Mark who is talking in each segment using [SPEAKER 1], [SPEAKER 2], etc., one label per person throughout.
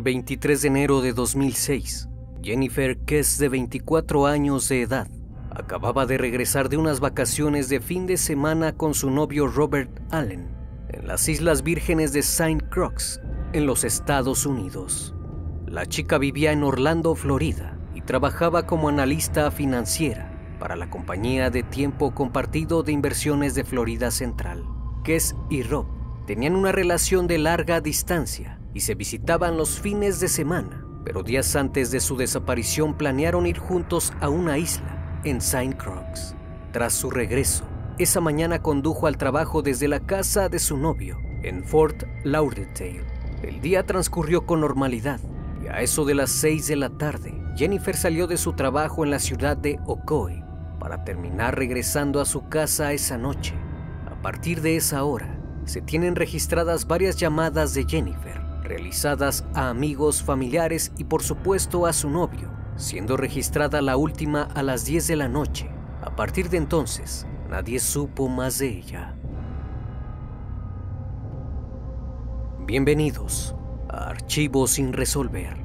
[SPEAKER 1] El 23 de enero de 2006, Jennifer Kess, de 24 años de edad, acababa de regresar de unas vacaciones de fin de semana con su novio Robert Allen en las Islas Vírgenes de St. Croix, en los Estados Unidos. La chica vivía en Orlando, Florida, y trabajaba como analista financiera para la compañía de tiempo compartido de inversiones de Florida Central. Kess y Rob tenían una relación de larga distancia y se visitaban los fines de semana, pero días antes de su desaparición planearon ir juntos a una isla en St. Croix. Tras su regreso, esa mañana condujo al trabajo desde la casa de su novio en Fort Lauderdale. El día transcurrió con normalidad y a eso de las 6 de la tarde, Jennifer salió de su trabajo en la ciudad de Ocoee para terminar regresando a su casa esa noche. A partir de esa hora, se tienen registradas varias llamadas de Jennifer realizadas a amigos, familiares y por supuesto a su novio, siendo registrada la última a las 10 de la noche. A partir de entonces, nadie supo más de ella. Bienvenidos a Archivos sin resolver.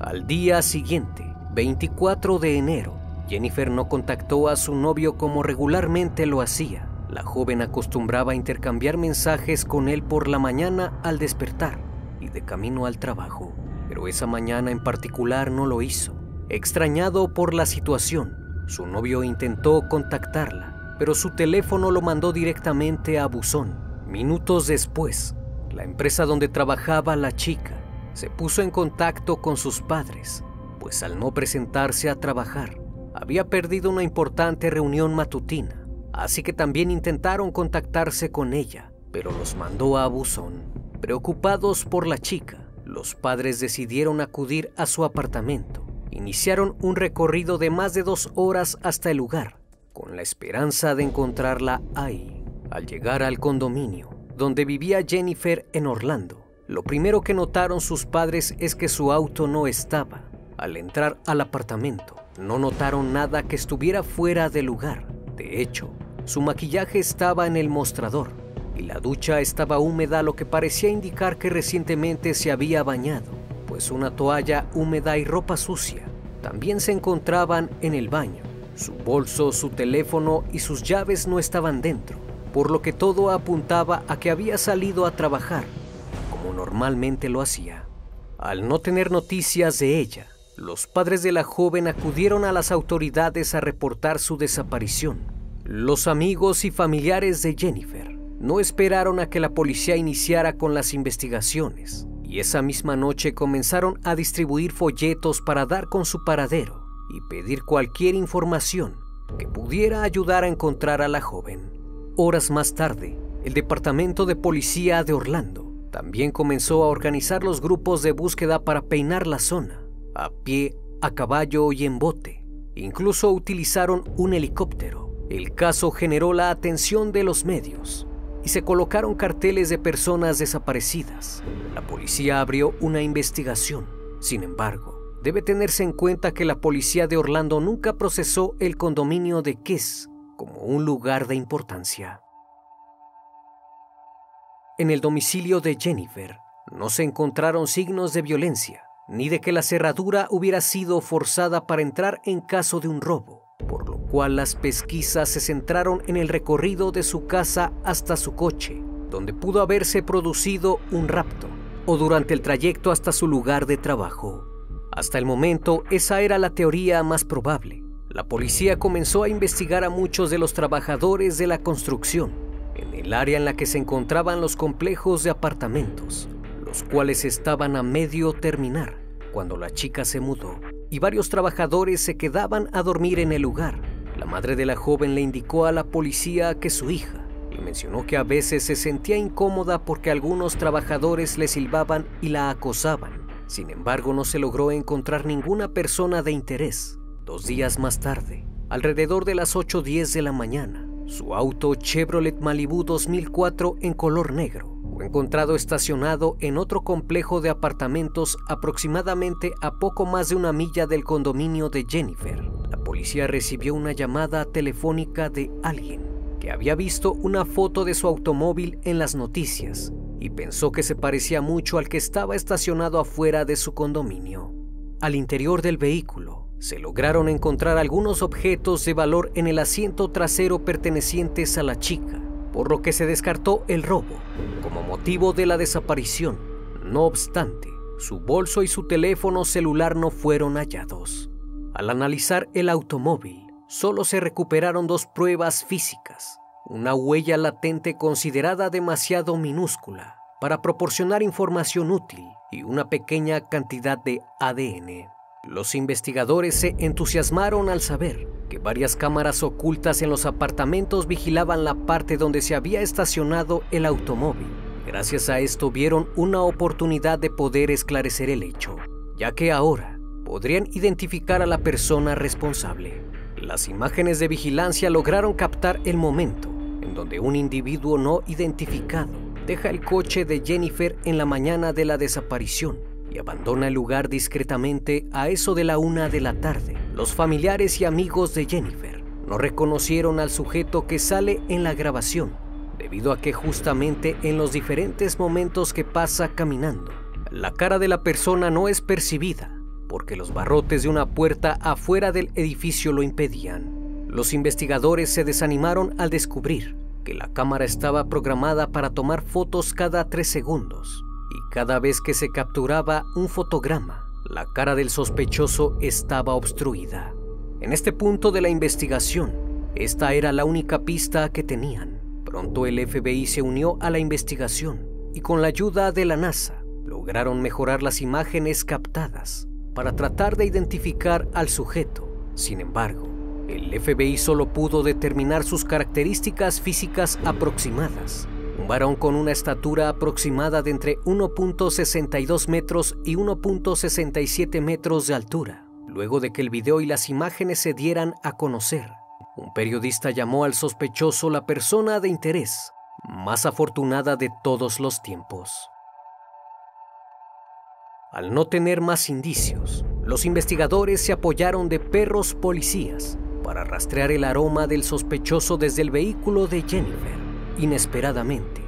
[SPEAKER 1] Al día siguiente, 24 de enero, Jennifer no contactó a su novio como regularmente lo hacía la joven acostumbraba intercambiar mensajes con él por la mañana al despertar y de camino al trabajo, pero esa mañana en particular no lo hizo. Extrañado por la situación, su novio intentó contactarla, pero su teléfono lo mandó directamente a buzón. Minutos después, la empresa donde trabajaba la chica se puso en contacto con sus padres, pues al no presentarse a trabajar, había perdido una importante reunión matutina así que también intentaron contactarse con ella, pero los mandó a buzón. Preocupados por la chica, los padres decidieron acudir a su apartamento. Iniciaron un recorrido de más de dos horas hasta el lugar, con la esperanza de encontrarla ahí. Al llegar al condominio, donde vivía Jennifer en Orlando, lo primero que notaron sus padres es que su auto no estaba. Al entrar al apartamento, no notaron nada que estuviera fuera de lugar. De hecho, su maquillaje estaba en el mostrador y la ducha estaba húmeda, lo que parecía indicar que recientemente se había bañado, pues una toalla húmeda y ropa sucia también se encontraban en el baño. Su bolso, su teléfono y sus llaves no estaban dentro, por lo que todo apuntaba a que había salido a trabajar, como normalmente lo hacía. Al no tener noticias de ella, los padres de la joven acudieron a las autoridades a reportar su desaparición los amigos y familiares de Jennifer no esperaron a que la policía iniciara con las investigaciones y esa misma noche comenzaron a distribuir folletos para dar con su paradero y pedir cualquier información que pudiera ayudar a encontrar a la joven. Horas más tarde, el Departamento de Policía de Orlando también comenzó a organizar los grupos de búsqueda para peinar la zona, a pie, a caballo y en bote. Incluso utilizaron un helicóptero el caso generó la atención de los medios y se colocaron carteles de personas desaparecidas. La policía abrió una investigación. Sin embargo, debe tenerse en cuenta que la policía de Orlando nunca procesó el condominio de Kiss como un lugar de importancia. En el domicilio de Jennifer no se encontraron signos de violencia, ni de que la cerradura hubiera sido forzada para entrar en caso de un robo, cual las pesquisas se centraron en el recorrido de su casa hasta su coche, donde pudo haberse producido un rapto, o durante el trayecto hasta su lugar de trabajo. Hasta el momento, esa era la teoría más probable. La policía comenzó a investigar a muchos de los trabajadores de la construcción, en el área en la que se encontraban los complejos de apartamentos, los cuales estaban a medio terminar cuando la chica se mudó y varios trabajadores se quedaban a dormir en el lugar. La madre de la joven le indicó a la policía que su hija y mencionó que a veces se sentía incómoda porque algunos trabajadores le silbaban y la acosaban. Sin embargo, no se logró encontrar ninguna persona de interés. Dos días más tarde, alrededor de las 8.10 de la mañana, su auto Chevrolet Malibu 2004 en color negro fue encontrado estacionado en otro complejo de apartamentos aproximadamente a poco más de una milla del condominio de Jennifer. Policía recibió una llamada telefónica de alguien que había visto una foto de su automóvil en las noticias y pensó que se parecía mucho al que estaba estacionado afuera de su condominio. Al interior del vehículo se lograron encontrar algunos objetos de valor en el asiento trasero pertenecientes a la chica por lo que se descartó el robo como motivo de la desaparición. No obstante, su bolso y su teléfono celular no fueron hallados. Al analizar el automóvil, solo se recuperaron dos pruebas físicas, una huella latente considerada demasiado minúscula para proporcionar información útil y una pequeña cantidad de ADN. Los investigadores se entusiasmaron al saber que varias cámaras ocultas en los apartamentos vigilaban la parte donde se había estacionado el automóvil. Gracias a esto vieron una oportunidad de poder esclarecer el hecho, ya que ahora podrían identificar a la persona responsable. Las imágenes de vigilancia lograron captar el momento en donde un individuo no identificado deja el coche de Jennifer en la mañana de la desaparición y abandona el lugar discretamente a eso de la una de la tarde. Los familiares y amigos de Jennifer no reconocieron al sujeto que sale en la grabación, debido a que justamente en los diferentes momentos que pasa caminando, la cara de la persona no es percibida, porque los barrotes de una puerta afuera del edificio lo impedían. Los investigadores se desanimaron al descubrir que la cámara estaba programada para tomar fotos cada tres segundos y cada vez que se capturaba un fotograma, la cara del sospechoso estaba obstruida. En este punto de la investigación, esta era la única pista que tenían. Pronto el FBI se unió a la investigación y con la ayuda de la NASA lograron mejorar las imágenes captadas para tratar de identificar al sujeto. Sin embargo, el FBI solo pudo determinar sus características físicas aproximadas un varón con una estatura aproximada de entre 1.62 metros y 1.67 metros de altura. Luego de que el video y las imágenes se dieran a conocer, un periodista llamó al sospechoso la persona de interés más afortunada de todos los tiempos. Al no tener más indicios, los investigadores se apoyaron de perros policías para rastrear el aroma del sospechoso desde el vehículo de Jennifer. Inesperadamente,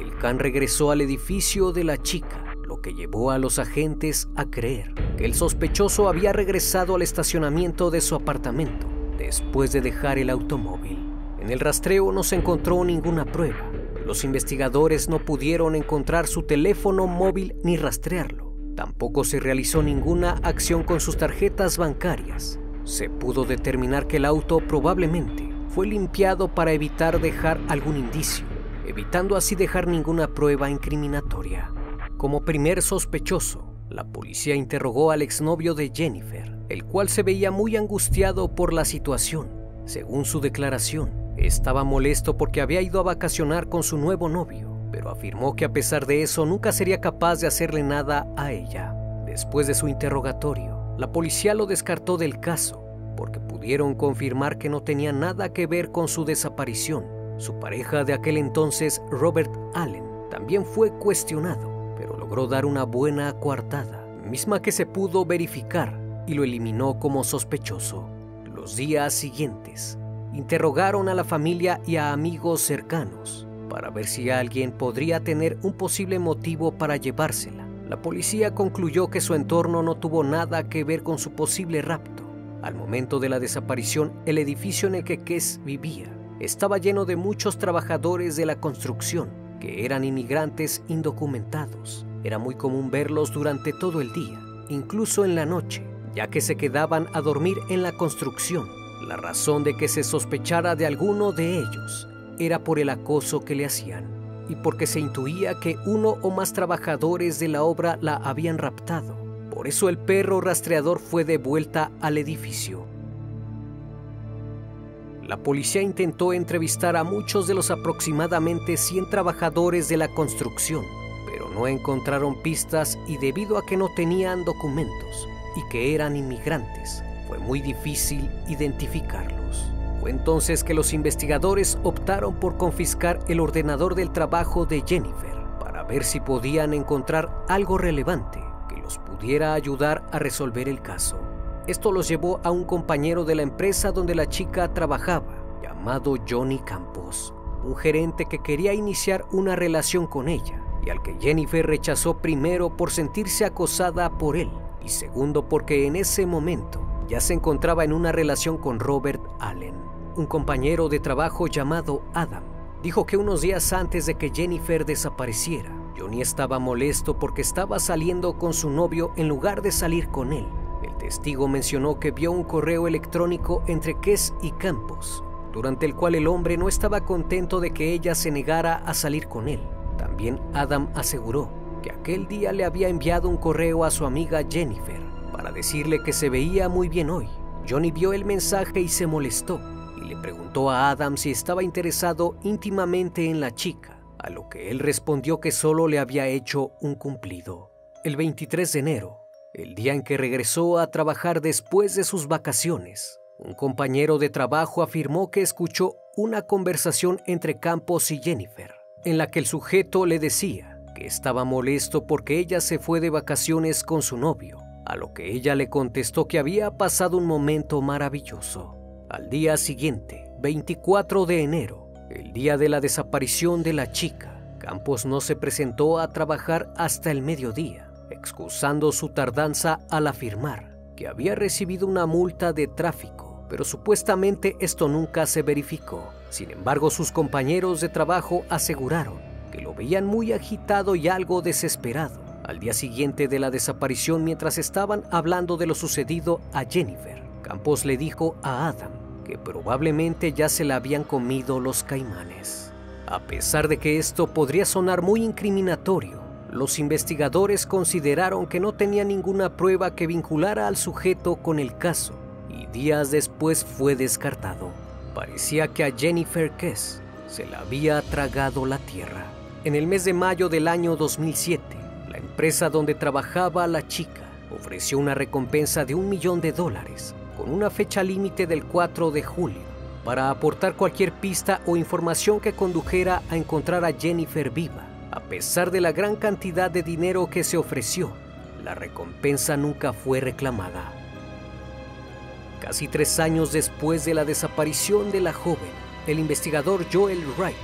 [SPEAKER 1] el can regresó al edificio de la chica, lo que llevó a los agentes a creer que el sospechoso había regresado al estacionamiento de su apartamento después de dejar el automóvil. En el rastreo no se encontró ninguna prueba. Los investigadores no pudieron encontrar su teléfono móvil ni rastrearlo. Tampoco se realizó ninguna acción con sus tarjetas bancarias. Se pudo determinar que el auto probablemente fue limpiado para evitar dejar algún indicio, evitando así dejar ninguna prueba incriminatoria. Como primer sospechoso, la policía interrogó al exnovio de Jennifer, el cual se veía muy angustiado por la situación. Según su declaración, estaba molesto porque había ido a vacacionar con su nuevo novio, pero afirmó que a pesar de eso nunca sería capaz de hacerle nada a ella. Después de su interrogatorio, la policía lo descartó del caso porque pudieron confirmar que no tenía nada que ver con su desaparición. Su pareja de aquel entonces, Robert Allen, también fue cuestionado, pero logró dar una buena coartada, misma que se pudo verificar y lo eliminó como sospechoso. Los días siguientes, interrogaron a la familia y a amigos cercanos para ver si alguien podría tener un posible motivo para llevársela. La policía concluyó que su entorno no tuvo nada que ver con su posible rapto Al momento de la desaparición, el edificio en el que Kess vivía estaba lleno de muchos trabajadores de la construcción que eran inmigrantes indocumentados. Era muy común verlos durante todo el día, incluso en la noche, ya que se quedaban a dormir en la construcción. La razón de que se sospechara de alguno de ellos era por el acoso que le hacían y porque se intuía que uno o más trabajadores de la obra la habían raptado. Por eso el perro rastreador fue de vuelta al edificio. La policía intentó entrevistar a muchos de los aproximadamente 100 trabajadores de la construcción, pero no encontraron pistas y debido a que no tenían documentos y que eran inmigrantes, fue muy difícil identificarlos. Fue entonces que los investigadores optaron por confiscar el ordenador del trabajo de Jennifer para ver si podían encontrar algo relevante que los pudiera ayudar a resolver el caso. Esto los llevó a un compañero de la empresa donde la chica trabajaba, llamado Johnny Campos, un gerente que quería iniciar una relación con ella y al que Jennifer rechazó primero por sentirse acosada por él y segundo porque en ese momento ya se encontraba en una relación con Robert Allen, un compañero de trabajo llamado Adam. Dijo que unos días antes de que Jennifer desapareciera, Johnny estaba molesto porque estaba saliendo con su novio en lugar de salir con él el testigo mencionó que vio un correo electrónico entre Kess y Campos, durante el cual el hombre no estaba contento de que ella se negara a salir con él. También Adam aseguró que aquel día le había enviado un correo a su amiga Jennifer para decirle que se veía muy bien hoy. Johnny vio el mensaje y se molestó le preguntó a Adam si estaba interesado íntimamente en la chica, a lo que él respondió que solo le había hecho un cumplido. El 23 de enero, el día en que regresó a trabajar después de sus vacaciones, un compañero de trabajo afirmó que escuchó una conversación entre Campos y Jennifer, en la que el sujeto le decía que estaba molesto porque ella se fue de vacaciones con su novio, a lo que ella le contestó que había pasado un momento maravilloso. Al día siguiente, 24 de enero, el día de la desaparición de la chica, Campos no se presentó a trabajar hasta el mediodía excusando su tardanza al afirmar que había recibido una multa de tráfico, pero supuestamente esto nunca se verificó. Sin embargo, sus compañeros de trabajo aseguraron que lo veían muy agitado y algo desesperado. Al día siguiente de la desaparición, mientras estaban hablando de lo sucedido a Jennifer, Campos le dijo a Adam que probablemente ya se la habían comido los caimanes. A pesar de que esto podría sonar muy incriminatorio, los investigadores consideraron que no tenía ninguna prueba que vinculara al sujeto con el caso y días después fue descartado. Parecía que a Jennifer Kess se la había tragado la tierra. En el mes de mayo del año 2007, la empresa donde trabajaba la chica ofreció una recompensa de un millón de dólares con una fecha límite del 4 de julio para aportar cualquier pista o información que condujera a encontrar a Jennifer viva. A pesar de la gran cantidad de dinero que se ofreció, la recompensa nunca fue reclamada. Casi tres años después de la desaparición de la joven, el investigador Joel Wright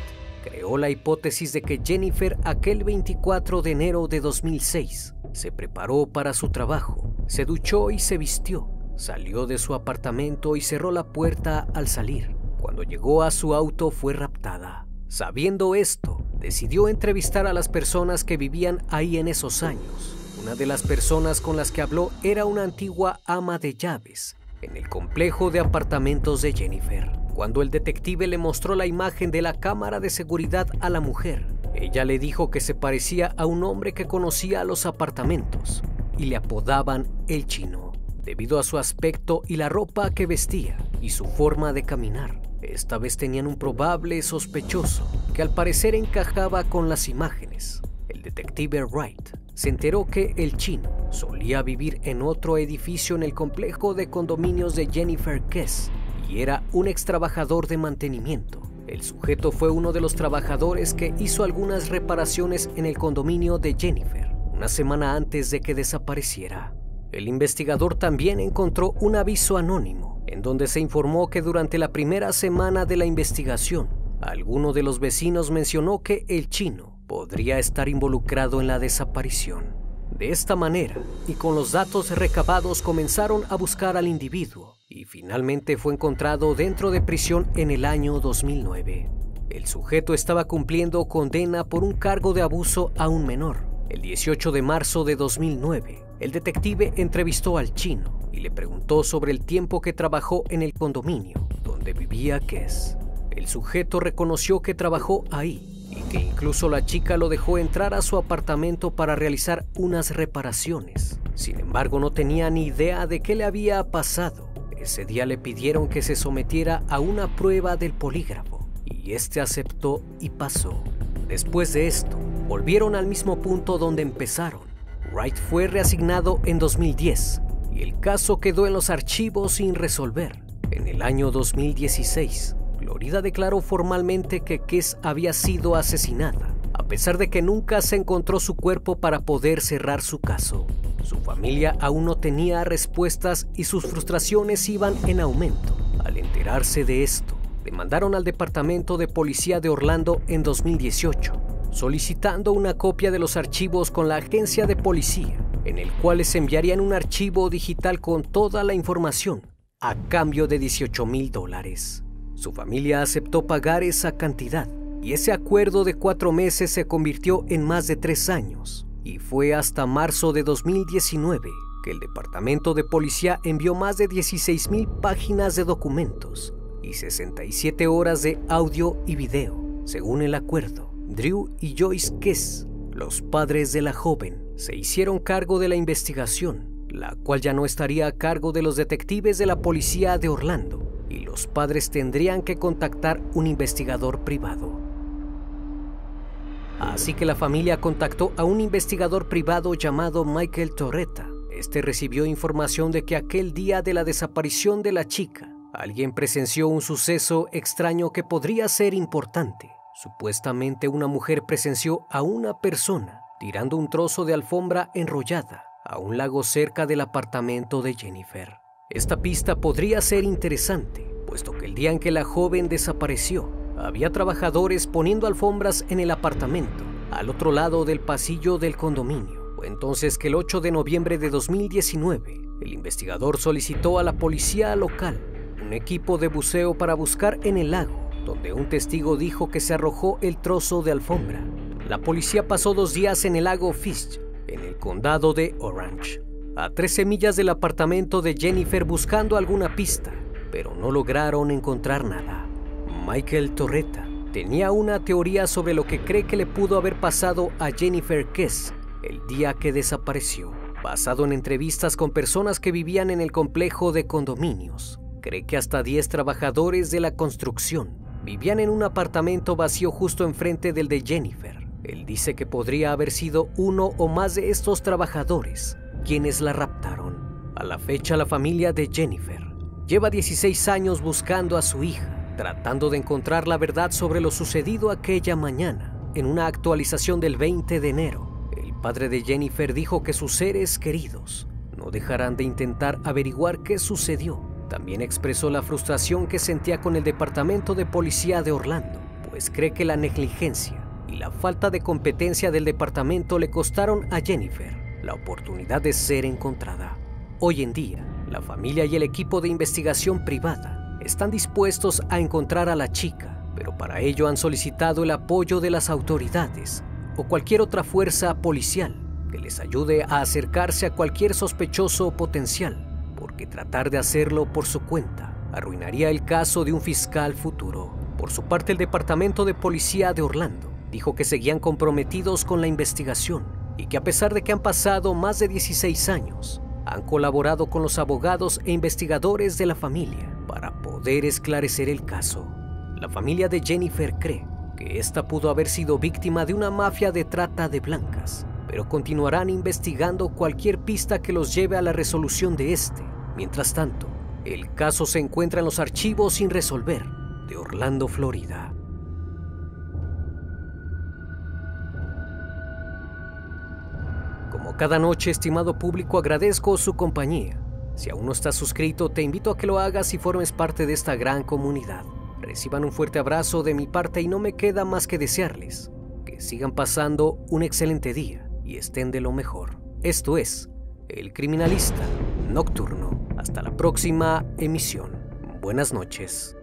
[SPEAKER 1] creó la hipótesis de que Jennifer aquel 24 de enero de 2006 se preparó para su trabajo, se duchó y se vistió, salió de su apartamento y cerró la puerta al salir. Cuando llegó a su auto fue raptada. Sabiendo esto, decidió entrevistar a las personas que vivían ahí en esos años. Una de las personas con las que habló era una antigua ama de llaves en el complejo de apartamentos de Jennifer. Cuando el detective le mostró la imagen de la cámara de seguridad a la mujer, ella le dijo que se parecía a un hombre que conocía los apartamentos y le apodaban el chino, debido a su aspecto y la ropa que vestía y su forma de caminar. Esta vez tenían un probable sospechoso que al parecer encajaba con las imágenes. El detective Wright se enteró que el chino solía vivir en otro edificio en el complejo de condominios de Jennifer Kess y era un ex trabajador de mantenimiento. El sujeto fue uno de los trabajadores que hizo algunas reparaciones en el condominio de Jennifer una semana antes de que desapareciera. El investigador también encontró un aviso anónimo en donde se informó que durante la primera semana de la investigación, alguno de los vecinos mencionó que el chino podría estar involucrado en la desaparición. De esta manera, y con los datos recabados comenzaron a buscar al individuo y finalmente fue encontrado dentro de prisión en el año 2009. El sujeto estaba cumpliendo condena por un cargo de abuso a un menor. El 18 de marzo de 2009, el detective entrevistó al chino y le preguntó sobre el tiempo que trabajó en el condominio donde vivía Kess. El sujeto reconoció que trabajó ahí y que incluso la chica lo dejó entrar a su apartamento para realizar unas reparaciones. Sin embargo, no tenía ni idea de qué le había pasado. Ese día le pidieron que se sometiera a una prueba del polígrafo y este aceptó y pasó. Después de esto, volvieron al mismo punto donde empezaron. Wright fue reasignado en 2010 y el caso quedó en los archivos sin resolver. En el año 2016, Florida declaró formalmente que Kess había sido asesinada, a pesar de que nunca se encontró su cuerpo para poder cerrar su caso. Su familia aún no tenía respuestas y sus frustraciones iban en aumento. Al enterarse de esto, demandaron al Departamento de Policía de Orlando en 2018, solicitando una copia de los archivos con la agencia de policía, en el cual les enviarían un archivo digital con toda la información, a cambio de 18 mil dólares. Su familia aceptó pagar esa cantidad y ese acuerdo de cuatro meses se convirtió en más de tres años y fue hasta marzo de 2019 que el Departamento de Policía envió más de 16 mil páginas de documentos y 67 horas de audio y video. Según el acuerdo, Drew y Joyce Kess, los padres de la joven, se hicieron cargo de la investigación, la cual ya no estaría a cargo de los detectives de la policía de Orlando, y los padres tendrían que contactar un investigador privado. Así que la familia contactó a un investigador privado llamado Michael Torretta. Este recibió información de que aquel día de la desaparición de la chica, alguien presenció un suceso extraño que podría ser importante. Supuestamente una mujer presenció a una persona tirando un trozo de alfombra enrollada a un lago cerca del apartamento de Jennifer. Esta pista podría ser interesante, puesto que el día en que la joven desapareció, había trabajadores poniendo alfombras en el apartamento, al otro lado del pasillo del condominio. Fue entonces que el 8 de noviembre de 2019, el investigador solicitó a la policía local un equipo de buceo para buscar en el lago, donde un testigo dijo que se arrojó el trozo de alfombra. La policía pasó dos días en el lago Fish, en el condado de Orange, a 13 millas del apartamento de Jennifer buscando alguna pista, pero no lograron encontrar nada. Michael Torretta tenía una teoría sobre lo que cree que le pudo haber pasado a Jennifer Kess el día que desapareció. Basado en entrevistas con personas que vivían en el complejo de condominios, cree que hasta 10 trabajadores de la construcción vivían en un apartamento vacío justo enfrente del de Jennifer. Él dice que podría haber sido uno o más de estos trabajadores quienes la raptaron. A la fecha la familia de Jennifer lleva 16 años buscando a su hija tratando de encontrar la verdad sobre lo sucedido aquella mañana. En una actualización del 20 de enero, el padre de Jennifer dijo que sus seres queridos no dejarán de intentar averiguar qué sucedió. También expresó la frustración que sentía con el Departamento de Policía de Orlando, pues cree que la negligencia y la falta de competencia del departamento le costaron a Jennifer la oportunidad de ser encontrada. Hoy en día, la familia y el equipo de investigación privada están dispuestos a encontrar a la chica, pero para ello han solicitado el apoyo de las autoridades o cualquier otra fuerza policial que les ayude a acercarse a cualquier sospechoso potencial, porque tratar de hacerlo por su cuenta arruinaría el caso de un fiscal futuro. Por su parte, el Departamento de Policía de Orlando dijo que seguían comprometidos con la investigación y que a pesar de que han pasado más de 16 años, han colaborado con los abogados e investigadores de la familia para poder esclarecer el caso. La familia de Jennifer cree que esta pudo haber sido víctima de una mafia de trata de blancas, pero continuarán investigando cualquier pista que los lleve a la resolución de este. Mientras tanto, el caso se encuentra en los archivos sin resolver de Orlando, Florida. Como cada noche, estimado público, agradezco su compañía si aún no estás suscrito, te invito a que lo hagas y formes parte de esta gran comunidad. Reciban un fuerte abrazo de mi parte y no me queda más que desearles que sigan pasando un excelente día y estén de lo mejor. Esto es El Criminalista Nocturno. Hasta la próxima emisión. Buenas noches.